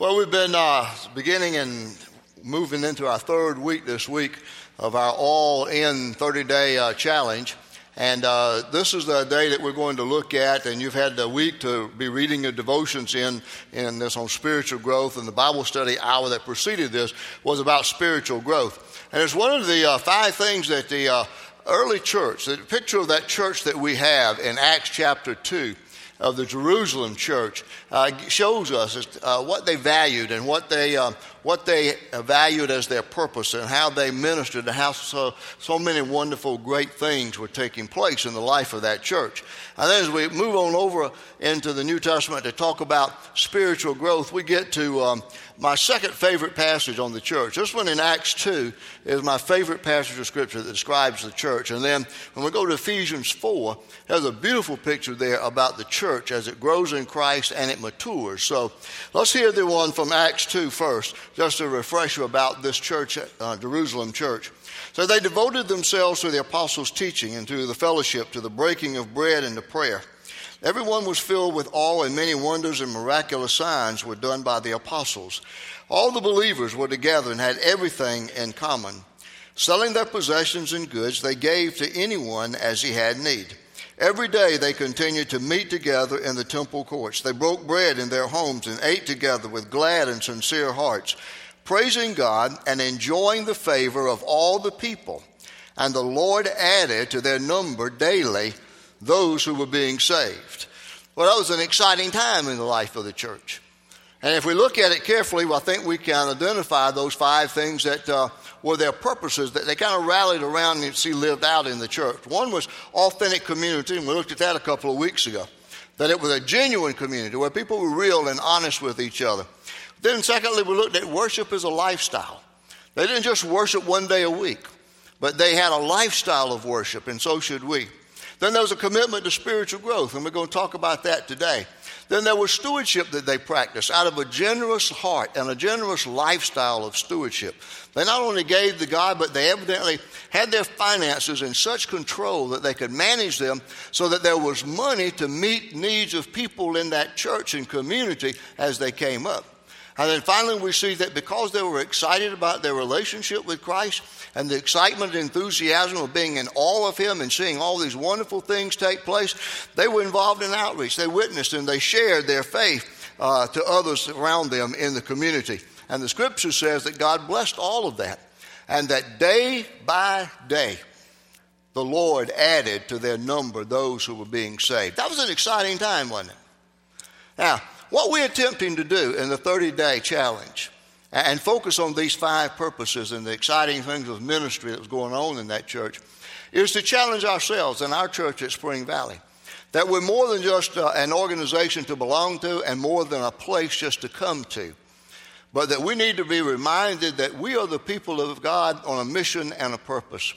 Well, we've been uh, beginning and moving into our third week this week of our all in 30 day uh, challenge. And uh, this is the day that we're going to look at, and you've had the week to be reading your devotions in, in this on spiritual growth, and the Bible study hour that preceded this was about spiritual growth. And it's one of the uh, five things that the uh, early church, the picture of that church that we have in Acts chapter 2, of the Jerusalem church uh, shows us uh, what they valued and what they, uh, what they valued as their purpose and how they ministered and how so, so many wonderful, great things were taking place in the life of that church. And then as we move on over into the New Testament to talk about spiritual growth, we get to um, my second favorite passage on the church. This one in Acts 2 is my favorite passage of Scripture that describes the church. And then when we go to Ephesians 4, there's a beautiful picture there about the church as it grows in Christ and it matures. So let's hear the one from Acts 2 first, just to refresh you about this church, uh, Jerusalem church. So they devoted themselves to the apostles' teaching and to the fellowship, to the breaking of bread and to prayer. Everyone was filled with awe, and many wonders and miraculous signs were done by the apostles. All the believers were together and had everything in common. Selling their possessions and goods, they gave to anyone as he had need. Every day they continued to meet together in the temple courts. They broke bread in their homes and ate together with glad and sincere hearts, praising God and enjoying the favor of all the people. And the Lord added to their number daily those who were being saved. Well, that was an exciting time in the life of the church. And if we look at it carefully, well, I think we can identify those five things that uh, were their purposes that they kind of rallied around and see lived out in the church. One was authentic community, and we looked at that a couple of weeks ago. That it was a genuine community where people were real and honest with each other. Then, secondly, we looked at worship as a lifestyle. They didn't just worship one day a week, but they had a lifestyle of worship, and so should we. Then there was a commitment to spiritual growth, and we're going to talk about that today. Then there was stewardship that they practiced out of a generous heart and a generous lifestyle of stewardship. They not only gave to God, but they evidently had their finances in such control that they could manage them so that there was money to meet needs of people in that church and community as they came up. And then finally, we see that because they were excited about their relationship with Christ and the excitement and enthusiasm of being in awe of Him and seeing all these wonderful things take place, they were involved in outreach. They witnessed and they shared their faith uh, to others around them in the community. And the scripture says that God blessed all of that. And that day by day, the Lord added to their number those who were being saved. That was an exciting time, wasn't it? Now, what we're attempting to do in the 30 day challenge and focus on these five purposes and the exciting things of ministry that was going on in that church is to challenge ourselves and our church at Spring Valley. That we're more than just uh, an organization to belong to and more than a place just to come to. But that we need to be reminded that we are the people of God on a mission and a purpose.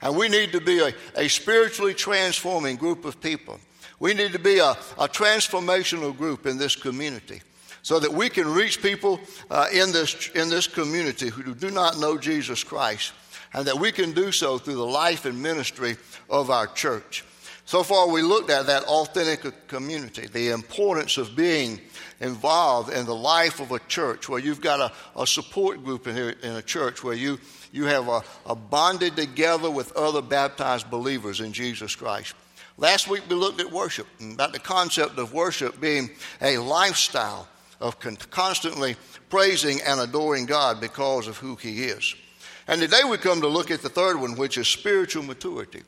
And we need to be a, a spiritually transforming group of people we need to be a, a transformational group in this community so that we can reach people uh, in, this, in this community who do not know Jesus Christ, and that we can do so through the life and ministry of our church. So far, we looked at that authentic community, the importance of being involved in the life of a church where you've got a, a support group in, here, in a church where you, you have a, a bonded together with other baptized believers in Jesus Christ. Last week we looked at worship, about the concept of worship being a lifestyle of constantly praising and adoring God because of who He is. And today we come to look at the third one, which is spiritual maturity.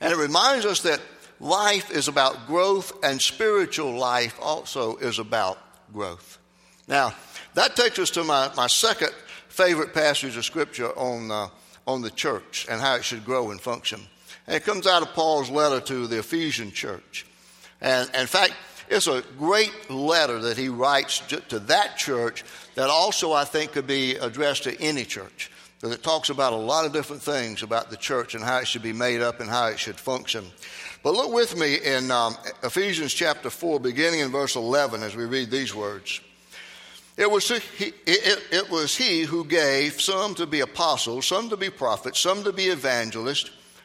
And it reminds us that life is about growth, and spiritual life also is about growth. Now, that takes us to my, my second favorite passage of Scripture on, uh, on the church and how it should grow and function. And it comes out of Paul's letter to the Ephesian church. And, in fact, it's a great letter that he writes to that church that also I think could be addressed to any church. Because it talks about a lot of different things about the church and how it should be made up and how it should function. But look with me in um, Ephesians chapter 4, beginning in verse 11, as we read these words. It was, he, it, it was he who gave some to be apostles, some to be prophets, some to be evangelists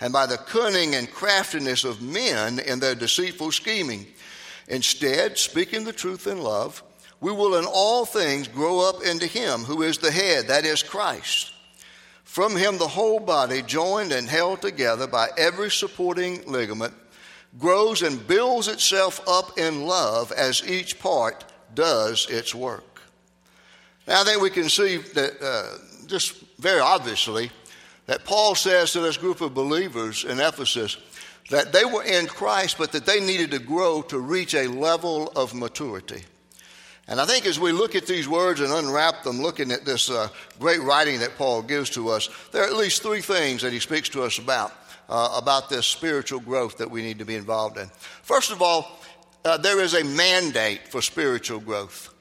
and by the cunning and craftiness of men in their deceitful scheming. Instead, speaking the truth in love, we will in all things grow up into Him who is the head, that is Christ. From Him, the whole body, joined and held together by every supporting ligament, grows and builds itself up in love as each part does its work. Now, I think we can see that uh, just very obviously that Paul says to this group of believers in Ephesus that they were in Christ, but that they needed to grow to reach a level of maturity. And I think as we look at these words and unwrap them, looking at this uh, great writing that Paul gives to us, there are at least three things that he speaks to us about, uh, about this spiritual growth that we need to be involved in. First of all, uh, there is a mandate for spiritual growth.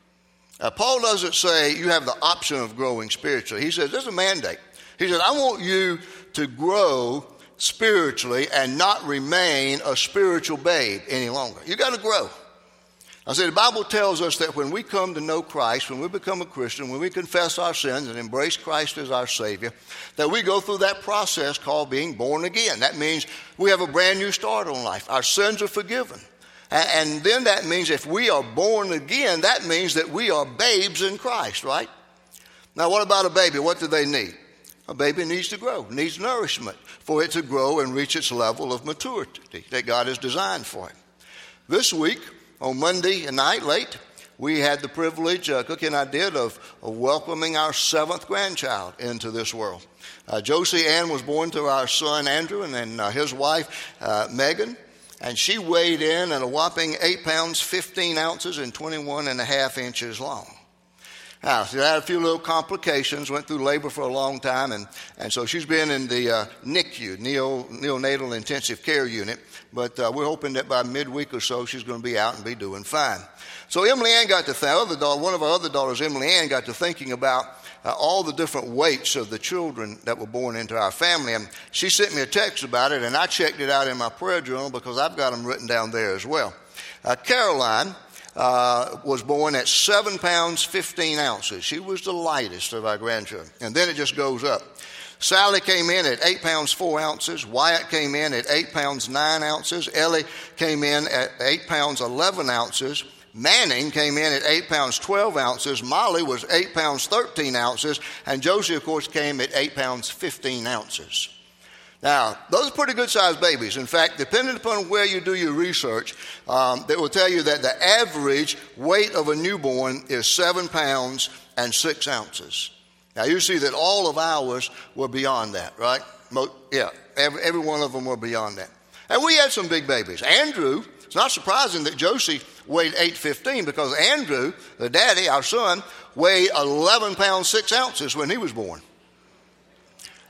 Uh, Paul doesn't say you have the option of growing spiritually. He says there's a mandate. He says, I want you to grow spiritually and not remain a spiritual babe any longer. You got to grow. I say the Bible tells us that when we come to know Christ, when we become a Christian, when we confess our sins and embrace Christ as our Savior, that we go through that process called being born again. That means we have a brand new start on life. Our sins are forgiven. And then that means if we are born again, that means that we are babes in Christ, right? Now, what about a baby? What do they need? A baby needs to grow, needs nourishment for it to grow and reach its level of maturity that God has designed for it. This week, on Monday night late, we had the privilege, uh, Cookie and I did, of, of, welcoming our seventh grandchild into this world. Uh, Josie Ann was born to our son Andrew and then uh, his wife uh, Megan, and she weighed in at a whopping 8 pounds 15 ounces and 21 and a half inches long. Now, she had a few little complications, went through labor for a long time, and, and so she's been in the uh, NICU, neo, neonatal intensive care unit, but uh, we're hoping that by midweek or so she's going to be out and be doing fine. So Emily Ann got to think, other daughter, one of our other daughters, Emily Ann, got to thinking about uh, all the different weights of the children that were born into our family, and she sent me a text about it, and I checked it out in my prayer journal because I've got them written down there as well. Uh, Caroline, uh, was born at seven pounds, 15 ounces. She was the lightest of our grandchildren. And then it just goes up. Sally came in at eight pounds, four ounces. Wyatt came in at eight pounds, nine ounces. Ellie came in at eight pounds, 11 ounces. Manning came in at 8 pounds 12 ounces. Molly was 8 pounds 13 ounces. And Josie, of course, came at 8 pounds 15 ounces. Now, those are pretty good sized babies. In fact, depending upon where you do your research, um, they will tell you that the average weight of a newborn is seven pounds and six ounces. Now, you see that all of ours were beyond that, right? yeah, every, every one of them were beyond that. And we had some big babies. Andrew, it's not surprising that Josie weighed 815 because Andrew, the daddy, our son, weighed 11 pounds 6 ounces when he was born.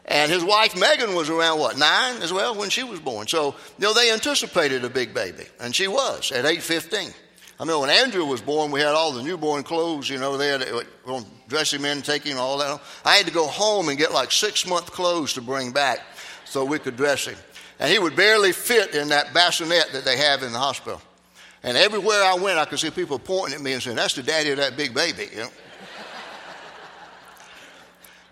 And his wife Megan was around what nine as well when she was born. So you know they anticipated a big baby, and she was at eight fifteen. I mean, when Andrew was born, we had all the newborn clothes. You know, they had to dress him in, take him, all that. I had to go home and get like six month clothes to bring back so we could dress him. And he would barely fit in that bassinet that they have in the hospital. And everywhere I went, I could see people pointing at me and saying, "That's the daddy of that big baby." You know.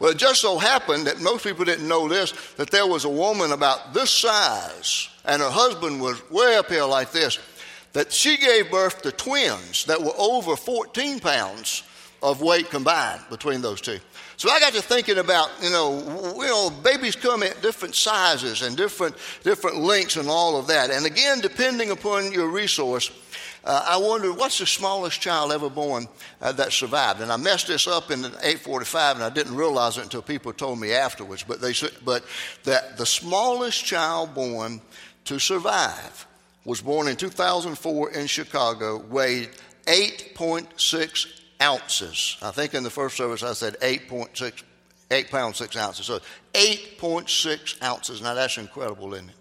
Well, it just so happened that most people didn't know this that there was a woman about this size, and her husband was way up here like this, that she gave birth to twins that were over 14 pounds of weight combined between those two. So I got to thinking about, you know, you know, babies come at different sizes and different different lengths and all of that. And again, depending upon your resource, uh, I wondered what's the smallest child ever born uh, that survived. And I messed this up in 845, and I didn't realize it until people told me afterwards. But they said, but that the smallest child born to survive was born in 2004 in Chicago, weighed 8.6 ounces. I think in the first service I said 8.6, 8 pounds 6 ounces. So 8.6 ounces. Now that's incredible, isn't it?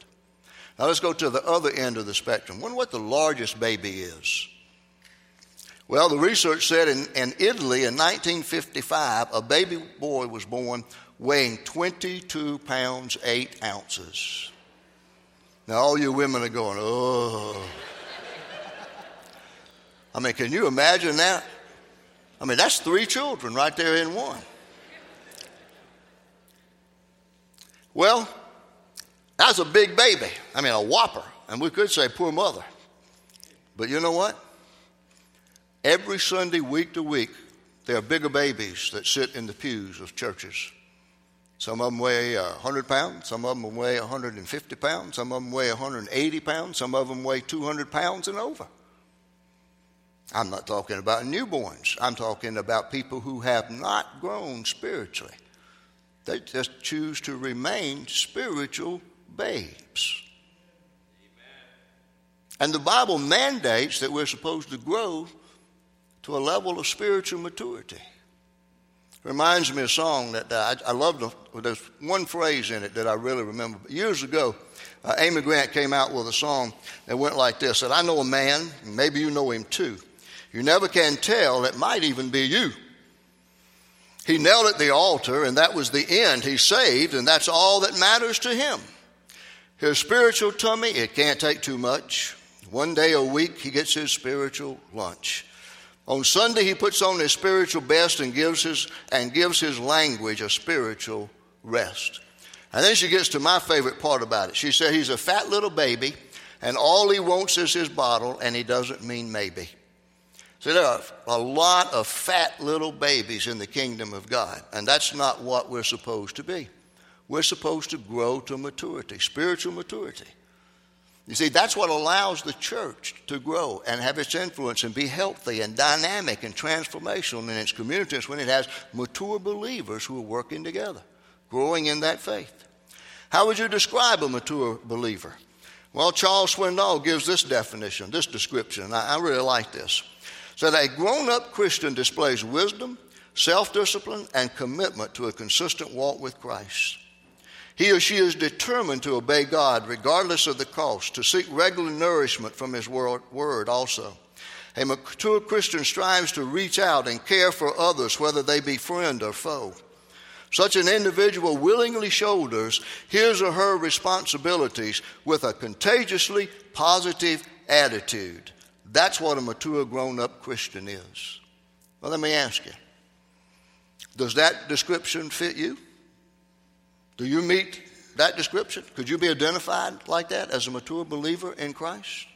Now let's go to the other end of the spectrum. Wonder what the largest baby is. Well, the research said in, in Italy in 1955, a baby boy was born weighing 22 pounds 8 ounces. Now, all you women are going, oh. I mean, can you imagine that? I mean, that's three children right there in one. Well, that's a big baby. I mean, a whopper. And we could say, poor mother. But you know what? Every Sunday, week to week, there are bigger babies that sit in the pews of churches. Some of them weigh 100 pounds, some of them weigh 150 pounds, some of them weigh 180 pounds, some of them weigh 200 pounds and over. I'm not talking about newborns. I'm talking about people who have not grown spiritually. They just choose to remain spiritual babes. And the Bible mandates that we're supposed to grow to a level of spiritual maturity. Reminds me of a song that I, I love. there's one phrase in it that I really remember. Years ago, uh, Amy Grant came out with a song that went like this: "That I know a man, maybe you know him too. You never can tell; it might even be you." He knelt at the altar, and that was the end. He saved, and that's all that matters to him. His spiritual tummy, it can't take too much. One day a week, he gets his spiritual lunch. On Sunday, he puts on his spiritual best and gives his, and gives his language a spiritual rest. And then she gets to my favorite part about it. She said, He's a fat little baby, and all he wants is his bottle, and he doesn't mean maybe. So there are a lot of fat little babies in the kingdom of God, and that's not what we're supposed to be. We're supposed to grow to maturity, spiritual maturity. You see, that's what allows the church to grow and have its influence and be healthy and dynamic and transformational in its communities when it has mature believers who are working together, growing in that faith. How would you describe a mature believer? Well, Charles Swindoll gives this definition, this description, I, I really like this. So that a grown up Christian displays wisdom, self discipline, and commitment to a consistent walk with Christ. He or she is determined to obey God regardless of the cost, to seek regular nourishment from His word also. A mature Christian strives to reach out and care for others, whether they be friend or foe. Such an individual willingly shoulders his or her responsibilities with a contagiously positive attitude. That's what a mature, grown up Christian is. Well, let me ask you does that description fit you? Do you meet that description? Could you be identified like that as a mature believer in Christ?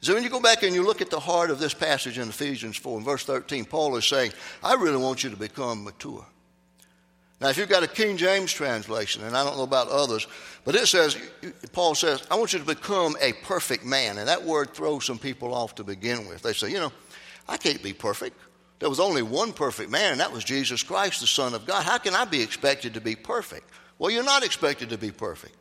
So when you go back and you look at the heart of this passage in Ephesians 4, in verse 13, Paul is saying, I really want you to become mature. Now, if you've got a King James translation, and I don't know about others, but it says, Paul says, I want you to become a perfect man. And that word throws some people off to begin with. They say, you know, I can't be perfect. There was only one perfect man, and that was Jesus Christ, the Son of God. How can I be expected to be perfect? Well, you're not expected to be perfect.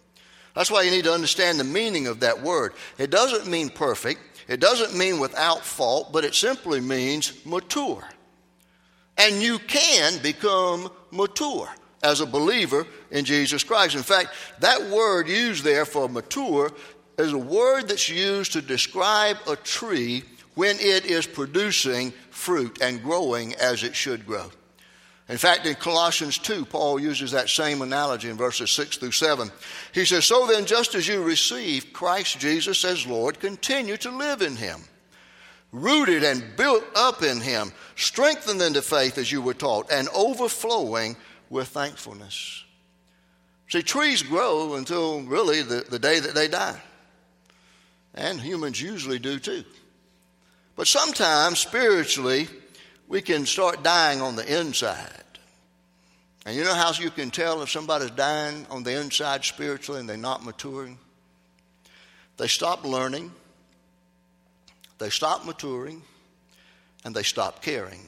That's why you need to understand the meaning of that word. It doesn't mean perfect, it doesn't mean without fault, but it simply means mature. And you can become mature as a believer in Jesus Christ. In fact, that word used there for mature is a word that's used to describe a tree when it is producing fruit and growing as it should grow. In fact, in Colossians 2, Paul uses that same analogy in verses 6 through 7. He says, So then, just as you receive Christ Jesus as Lord, continue to live in him, rooted and built up in him, strengthened in the faith as you were taught, and overflowing with thankfulness. See, trees grow until really the, the day that they die. And humans usually do too. But sometimes spiritually, we can start dying on the inside. And you know how you can tell if somebody's dying on the inside spiritually and they're not maturing? They stop learning, they stop maturing, and they stop caring.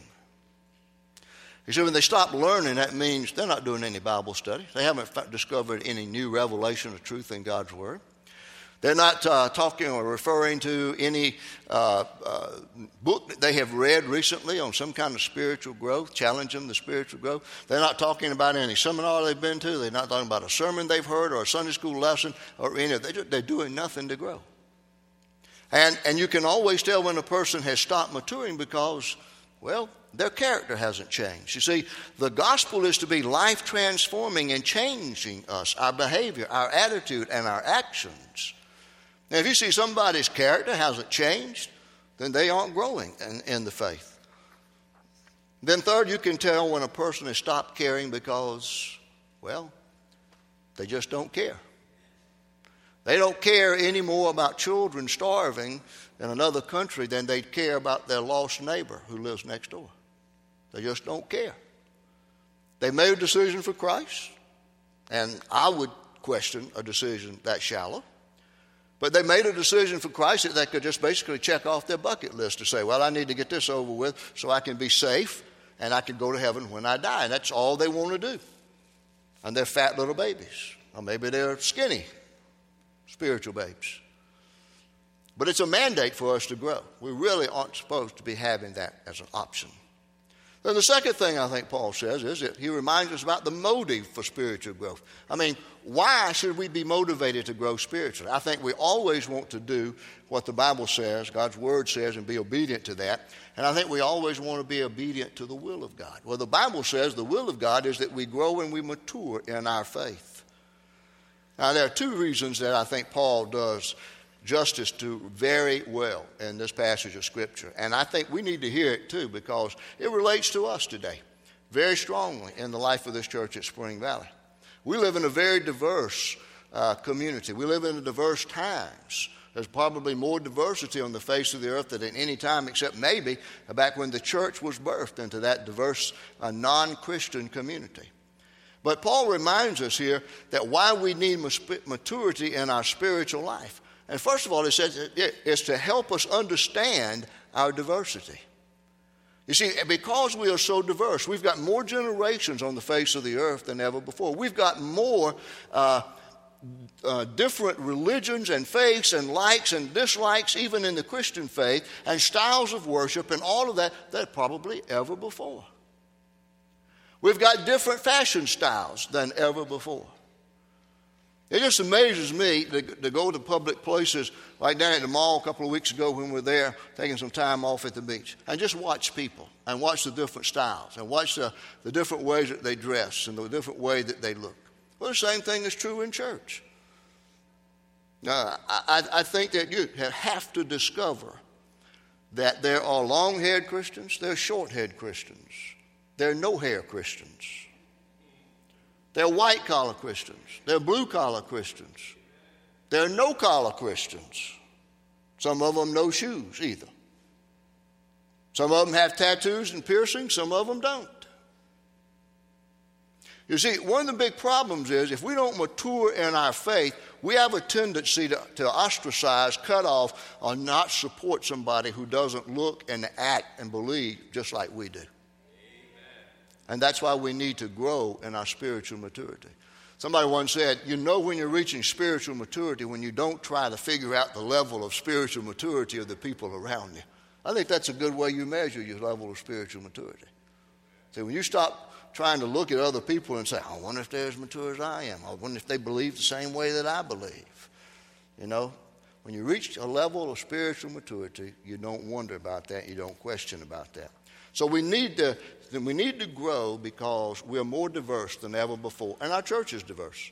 You see, when they stop learning, that means they're not doing any Bible study. They haven't discovered any new revelation of truth in God's Word. They're not uh, talking or referring to any uh, uh, book that they have read recently on some kind of spiritual growth, challenging the spiritual growth. They're not talking about any seminar they've been to. They're not talking about a sermon they've heard or a Sunday school lesson or any of that. They're doing nothing to grow. And, and you can always tell when a person has stopped maturing because, well, their character hasn't changed. You see, the gospel is to be life transforming and changing us, our behavior, our attitude, and our actions. Now, if you see somebody's character hasn't changed, then they aren't growing in, in the faith. Then, third, you can tell when a person has stopped caring because, well, they just don't care. They don't care any more about children starving in another country than they care about their lost neighbor who lives next door. They just don't care. They made a decision for Christ, and I would question a decision that shallow. But they made a decision for Christ that they could just basically check off their bucket list to say, well, I need to get this over with so I can be safe and I can go to heaven when I die. And that's all they want to do. And they're fat little babies. Or maybe they're skinny spiritual babes. But it's a mandate for us to grow. We really aren't supposed to be having that as an option. Then the second thing I think Paul says is that he reminds us about the motive for spiritual growth. I mean, why should we be motivated to grow spiritually? I think we always want to do what the Bible says, God's Word says, and be obedient to that. And I think we always want to be obedient to the will of God. Well, the Bible says the will of God is that we grow and we mature in our faith. Now, there are two reasons that I think Paul does justice to very well in this passage of Scripture. And I think we need to hear it too because it relates to us today very strongly in the life of this church at Spring Valley. We live in a very diverse uh, community, we live in a diverse times. There's probably more diversity on the face of the earth than at any time, except maybe back when the church was birthed into that diverse uh, non Christian community. But Paul reminds us here that why we need maturity in our spiritual life. And first of all, he says it's to help us understand our diversity. You see, because we are so diverse, we've got more generations on the face of the earth than ever before. We've got more uh, uh, different religions and faiths and likes and dislikes, even in the Christian faith, and styles of worship and all of that, than probably ever before. We've got different fashion styles than ever before. It just amazes me to, to, go to public places like down at the mall a couple of weeks ago when we were there taking some time off at the beach and just watch people and watch the different styles and watch the, the different ways that they dress and the different way that they look. Well, the same thing is true in church. Now, I, I think that you have to discover that there are long haired Christians, there are short haired Christians. there are no hair Christians. They're white collar Christians. They're blue collar Christians. They're no collar Christians. Some of them no shoes either. Some of them have tattoos and piercings, some of them don't. You see, one of the big problems is if we don't mature in our faith, we have a tendency to, to ostracize, cut off, or not support somebody who doesn't look and act and believe just like we do. And that's why we need to grow in our spiritual maturity. Somebody once said, You know when you're reaching spiritual maturity when you don't try to figure out the level of spiritual maturity of the people around you. I think that's a good way you measure your level of spiritual maturity. See, when you stop trying to look at other people and say, I wonder if they're as mature as I am, I wonder if they believe the same way that I believe. You know, when you reach a level of spiritual maturity, you don't wonder about that, you don't question about that. So we need to we need to grow because we're more diverse than ever before, and our church is diverse.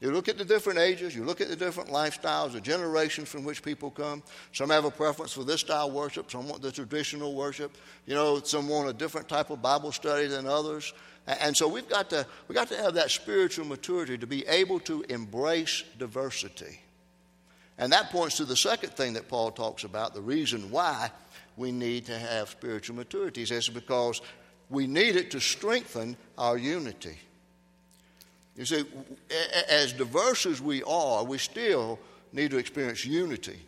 You look at the different ages, you look at the different lifestyles, the generations from which people come. Some have a preference for this style of worship, some want the traditional worship. You know, some want a different type of Bible study than others. And so we've got to, we've got to have that spiritual maturity to be able to embrace diversity. And that points to the second thing that Paul talks about, the reason why we need to have spiritual maturity. He says because we need it to strengthen our unity. You see, as diverse as we are, we still need to experience unity.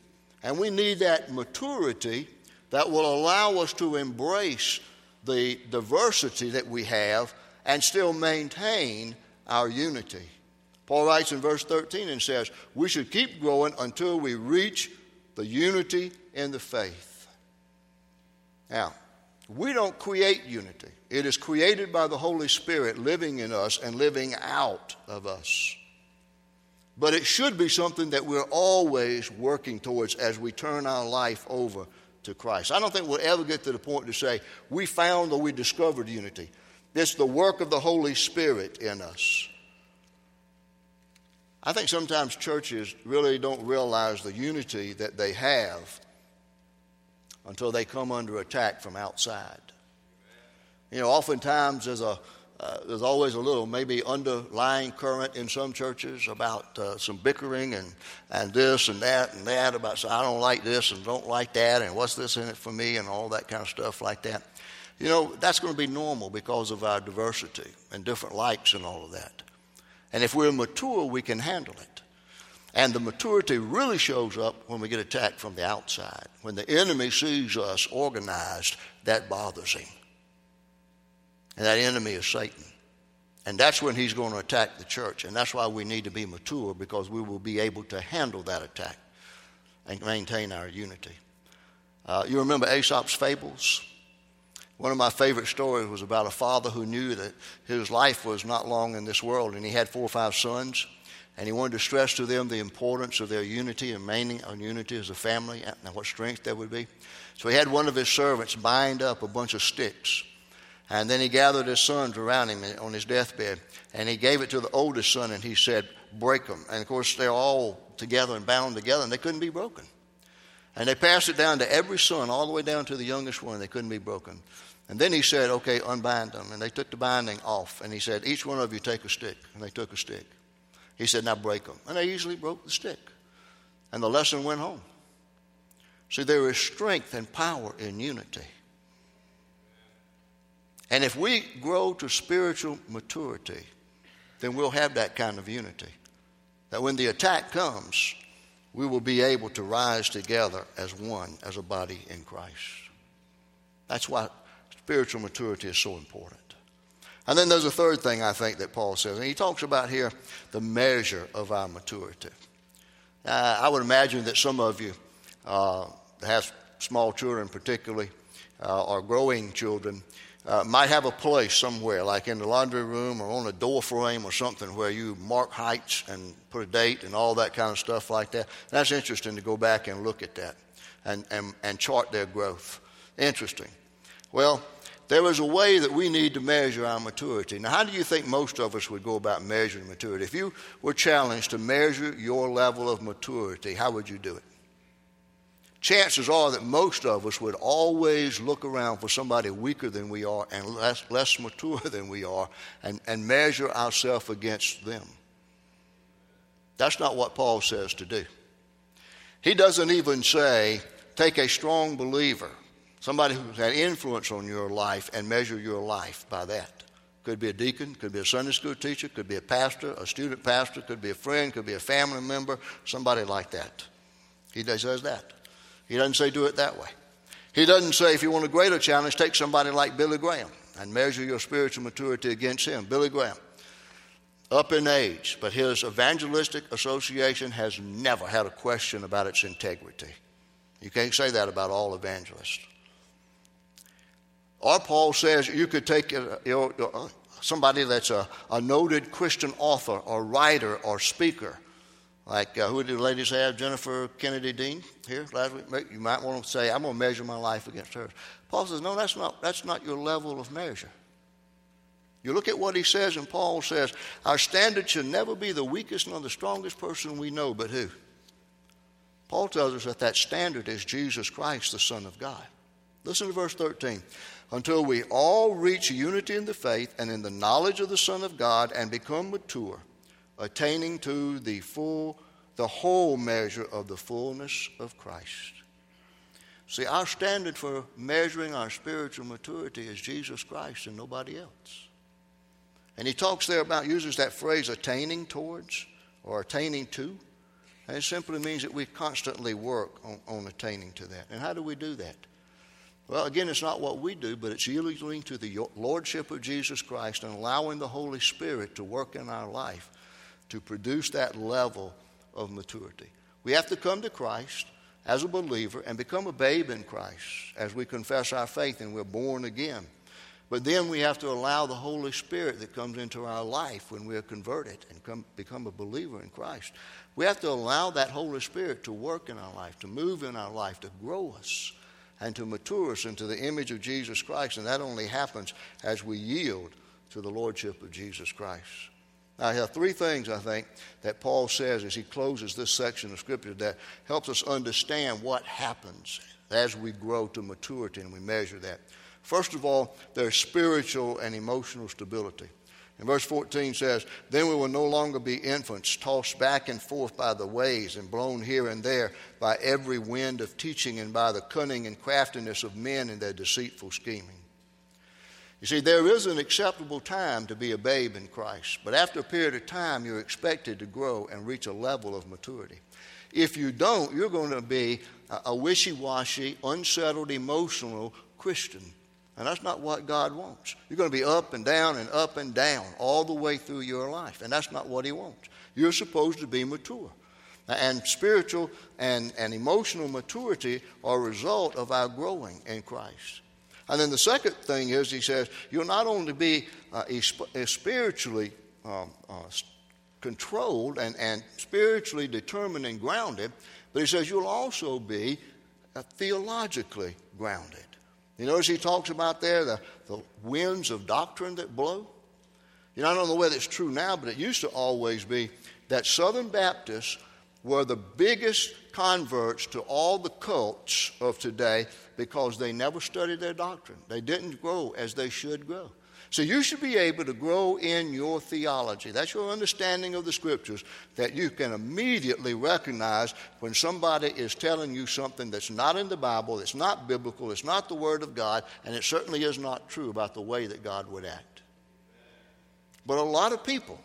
And we need that maturity that will allow us to embrace the diversity that we have and still maintain our unity. Paul writes in verse 13 and says, We should keep growing until we reach the unity in the faith. Now, we don't create unity. It is created by the Holy Spirit living in us and living out of us. But it should be something that we're always working towards as we turn our life over to Christ. I don't think we'll ever get to the point to say we found or we discovered unity. It's the work of the Holy Spirit in us. I think sometimes churches really don't realize the unity that they have until they come under attack from outside. You know, oftentimes there's a uh, there's always a little maybe underlying current in some churches about uh, some bickering and, and this and that and that about so I don't like this and don't like that and what's this in it for me and all that kind of stuff like that. You know, that's going to be normal because of our diversity and different likes and all of that. And if we're mature, we can handle it. And the maturity really shows up when we get attacked from the outside. When the enemy sees us organized, that bothers him. And that enemy is Satan. And that's when he's going to attack the church. And that's why we need to be mature because we will be able to handle that attack and maintain our unity. Uh, you remember Aesop's fables? One of my favorite stories was about a father who knew that his life was not long in this world, and he had four or five sons, and he wanted to stress to them the importance of their unity and on unity as a family and what strength there would be. So he had one of his servants bind up a bunch of sticks, and then he gathered his sons around him on his deathbed, and he gave it to the oldest son, and he said, "Break them." And of course, they're all together and bound together, and they couldn't be broken. And they passed it down to every son, all the way down to the youngest one. They couldn't be broken. And then he said, Okay, unbind them. And they took the binding off. And he said, Each one of you take a stick. And they took a stick. He said, Now break them. And they easily broke the stick. And the lesson went home. See, there is strength and power in unity. And if we grow to spiritual maturity, then we'll have that kind of unity. That when the attack comes, we will be able to rise together as one, as a body in Christ. That's why spiritual maturity is so important. And then there's a third thing I think that Paul says, and he talks about here the measure of our maturity. Uh, I would imagine that some of you uh, have small children, particularly, uh, or growing children, uh, might have a place somewhere, like in the laundry room or on a door frame or something, where you mark heights and put a date and all that kind of stuff like that. That's interesting to go back and look at that and, and, and chart their growth. Interesting. Well, there is a way that we need to measure our maturity. Now, how do you think most of us would go about measuring maturity? If you were challenged to measure your level of maturity, how would you do it? Chances are that most of us would always look around for somebody weaker than we are and less, less mature than we are and, and measure ourselves against them. That's not what Paul says to do. He doesn't even say, take a strong believer somebody who's had influence on your life and measure your life by that. Could be a deacon, could be a Sunday school teacher, could be a pastor, a student pastor, could be a friend, could be a family member, somebody like that. He says that. He doesn't say do it that way. He doesn't say if you want a greater challenge, take somebody like Billy Graham and measure your spiritual maturity against him. Billy Graham, up in age, but his evangelistic association has never had a question about its integrity. You can't say that about all evangelists. Or Paul says you could take you know, somebody that's a, a, noted Christian author or writer or speaker. Like uh, who did the ladies have? Jennifer Kennedy Dean here last week. You might want to say, I'm going to measure my life against hers. Paul says, no, that's not, that's not your level of measure. You look at what he says, and Paul says, Our standard should never be the weakest nor the strongest person we know, but who? Paul tells us that that standard is Jesus Christ, the Son of God. Listen to verse 13 until we all reach unity in the faith and in the knowledge of the Son of God and become mature, attaining to the full, the whole measure of the fullness of Christ. See, our standard for measuring our spiritual maturity is Jesus Christ and nobody else. And he talks there about, uses that phrase attaining towards or attaining to. And it simply means that we constantly work on, on attaining to that. And how do we do that? Well, again, it's not what we do, but it's yielding to the Lordship of Jesus Christ and allowing the Holy Spirit to work in our life to produce that level of maturity. We have to come to Christ as a believer and become a babe in Christ as we confess our faith and we're born again. But then we have to allow the Holy Spirit that comes into our life when we're converted and come, become a believer in Christ. We have to allow that Holy Spirit to work in our life, to move in our life, to grow us, and to mature us into the image of Jesus Christ. And that only happens as we yield to the Lordship of Jesus Christ. Now, I have three things, I think, that Paul says as he closes this section of Scripture that helps us understand what happens as we grow to maturity and we measure that. First of all, there's spiritual and emotional stability. And verse 14 says, Then we will no longer be infants, tossed back and forth by the waves and blown here and there by every wind of teaching and by the cunning and craftiness of men in their deceitful scheming. You see, there is an acceptable time to be a babe in Christ, but after a period of time, you're expected to grow and reach a level of maturity. If you don't, you're going to be a wishy washy, unsettled, emotional Christian and that's not what God wants. You're going to be up and down and up and down all the way through your life. And that's not what He wants. You're supposed to be mature. And spiritual and, and emotional maturity are a result of our growing in Christ. And then the second thing is, he says, you'll not only be uh, spiritually um, uh, controlled and, and spiritually determined and grounded, but he says you'll also be uh, theologically grounded. You notice he talks about there the, the winds of doctrine that blow? You know, I don't know whether it's true now, but it used to always be that Southern Baptists were the biggest converts to all the cults of today because they never studied their doctrine. They didn't grow as they should grow. So you should be able to grow in your theology. That's your understanding of the scriptures that you can immediately recognize when somebody is telling you something that's not in the Bible, that's not biblical, it's not the Word of God, and it certainly is not true about the way that God would act. But a lot of people,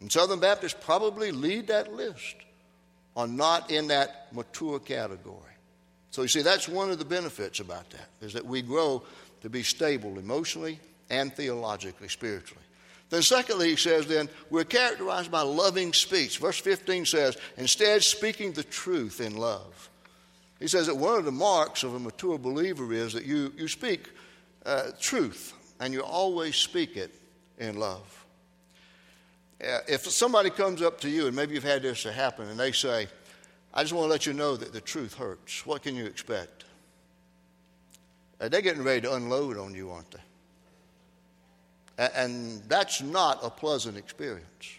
and Southern Baptists probably lead that list, are not in that mature category. So you see, that's one of the benefits about that, is that we grow to be stable emotionally, and theologically, spiritually. Then, secondly, he says, then, we're characterized by loving speech. Verse 15 says, instead, speaking the truth in love. He says that one of the marks of a mature believer is that you, you speak uh, truth and you always speak it in love. Uh, if somebody comes up to you, and maybe you've had this happen, and they say, I just want to let you know that the truth hurts, what can you expect? Uh, they're getting ready to unload on you, aren't they? And that's not a pleasant experience.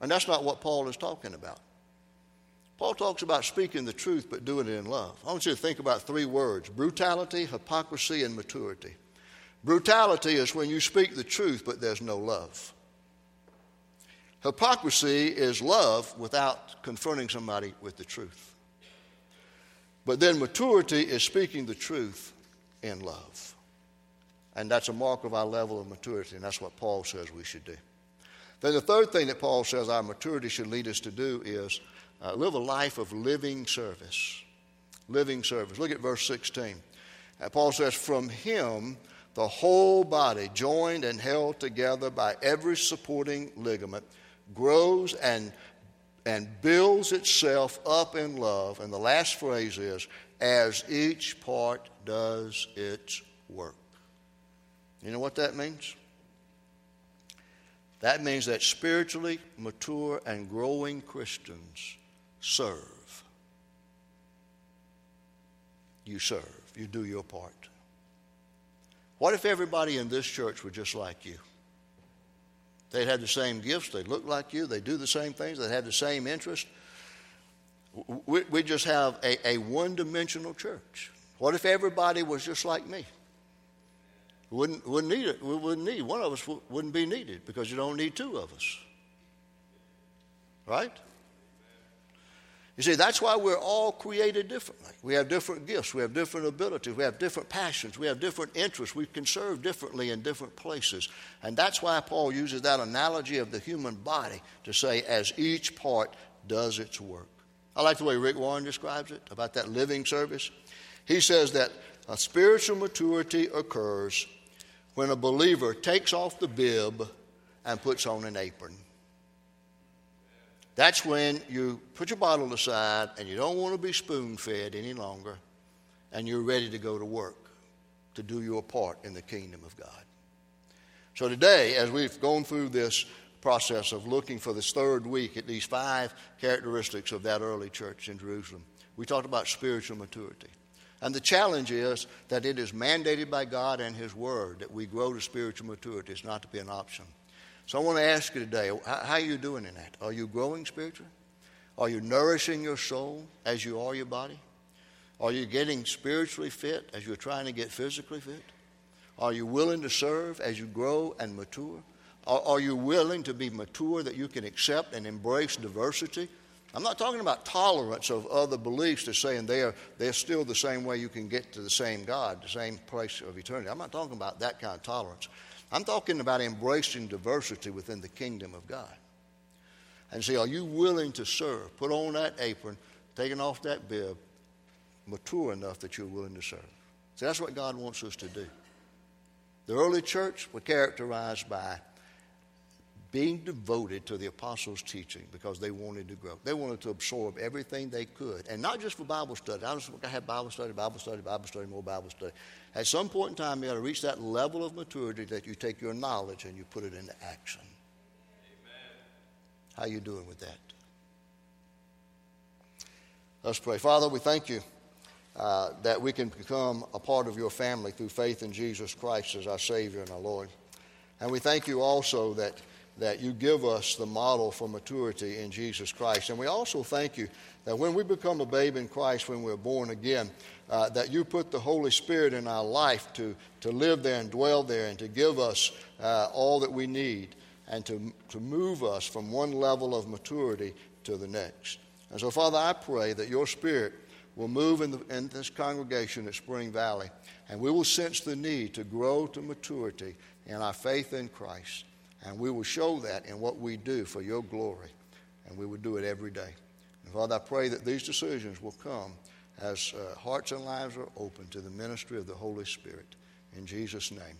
And that's not what Paul is talking about. Paul talks about speaking the truth but doing it in love. I want you to think about three words brutality, hypocrisy, and maturity. Brutality is when you speak the truth but there's no love. Hypocrisy is love without confronting somebody with the truth. But then maturity is speaking the truth in love. And that's a mark of our level of maturity, and that's what Paul says we should do. Then the third thing that Paul says our maturity should lead us to do is uh, live a life of living service. Living service. Look at verse 16. Uh, Paul says, From him the whole body, joined and held together by every supporting ligament, grows and, and builds itself up in love. And the last phrase is, as each part does its work. You know what that means? That means that spiritually mature and growing Christians serve. You serve, you do your part. What if everybody in this church were just like you? They'd have the same gifts, they look like you, they do the same things, they have the same interests. We, we just have a, a one dimensional church. What if everybody was just like me? Wouldn't, wouldn't need it. We wouldn't need. One of us wouldn't be needed because you don't need two of us. Right? You see, that's why we're all created differently. We have different gifts, we have different abilities, we have different passions, we have different interests. We can serve differently in different places. And that's why Paul uses that analogy of the human body to say, as each part does its work. I like the way Rick Warren describes it about that living service. He says that a spiritual maturity occurs when a believer takes off the bib and puts on an apron. That's when you put your bottle aside and you don't want to be spoon fed any longer and you're ready to go to work to do your part in the kingdom of God. So today, as we've gone through this process of looking for this third week at these five characteristics of that early church in Jerusalem, we talked about spiritual maturity. And the challenge is that it is mandated by God and His Word that we grow to spiritual maturity. It's not to be an option. So I want to ask you today how are you doing in that? Are you growing spiritually? Are you nourishing your soul as you are your body? Are you getting spiritually fit as you're trying to get physically fit? Are you willing to serve as you grow and mature? Are, you willing to be mature that you can accept and embrace diversity? I'm not talking about tolerance of other beliefs to saying they're, they're still the same way you can get to the same God, the same place of eternity. I'm not talking about that kind of tolerance. I'm talking about embracing diversity within the kingdom of God. And see, are you willing to serve? Put on that apron, taking off that bib, mature enough that you're willing to serve. See, that's what God wants us to do. The early church was characterized by being devoted to the apostles' teaching because they wanted to grow. They wanted to absorb everything they could, and not just for Bible study. I just have Bible study, Bible study, Bible study, more Bible study. At some point in time, you got to reach that level of maturity that you take your knowledge and you put it into action. Amen. How you doing with that? Let's pray. Father, we thank you uh, that we can become a part of your family through faith in Jesus Christ as our Savior and our Lord. And we thank you also that that you give us the model for maturity in Jesus Christ. And we also thank you that when we become a babe in Christ, when we're born again, uh, that you put the Holy Spirit in our life to, to live there and dwell there and to give us uh, all that we need and to, to move us from one level of maturity to the next. And so, Father, I pray that your Spirit will move in, the, in this congregation at Spring Valley and we will sense the need to grow to maturity in our faith in Christ. And we will show that in what we do for your glory. And we will do it every day. And Father, I pray that these decisions will come as uh, hearts and lives are open to the ministry of the Holy Spirit. In Jesus' name.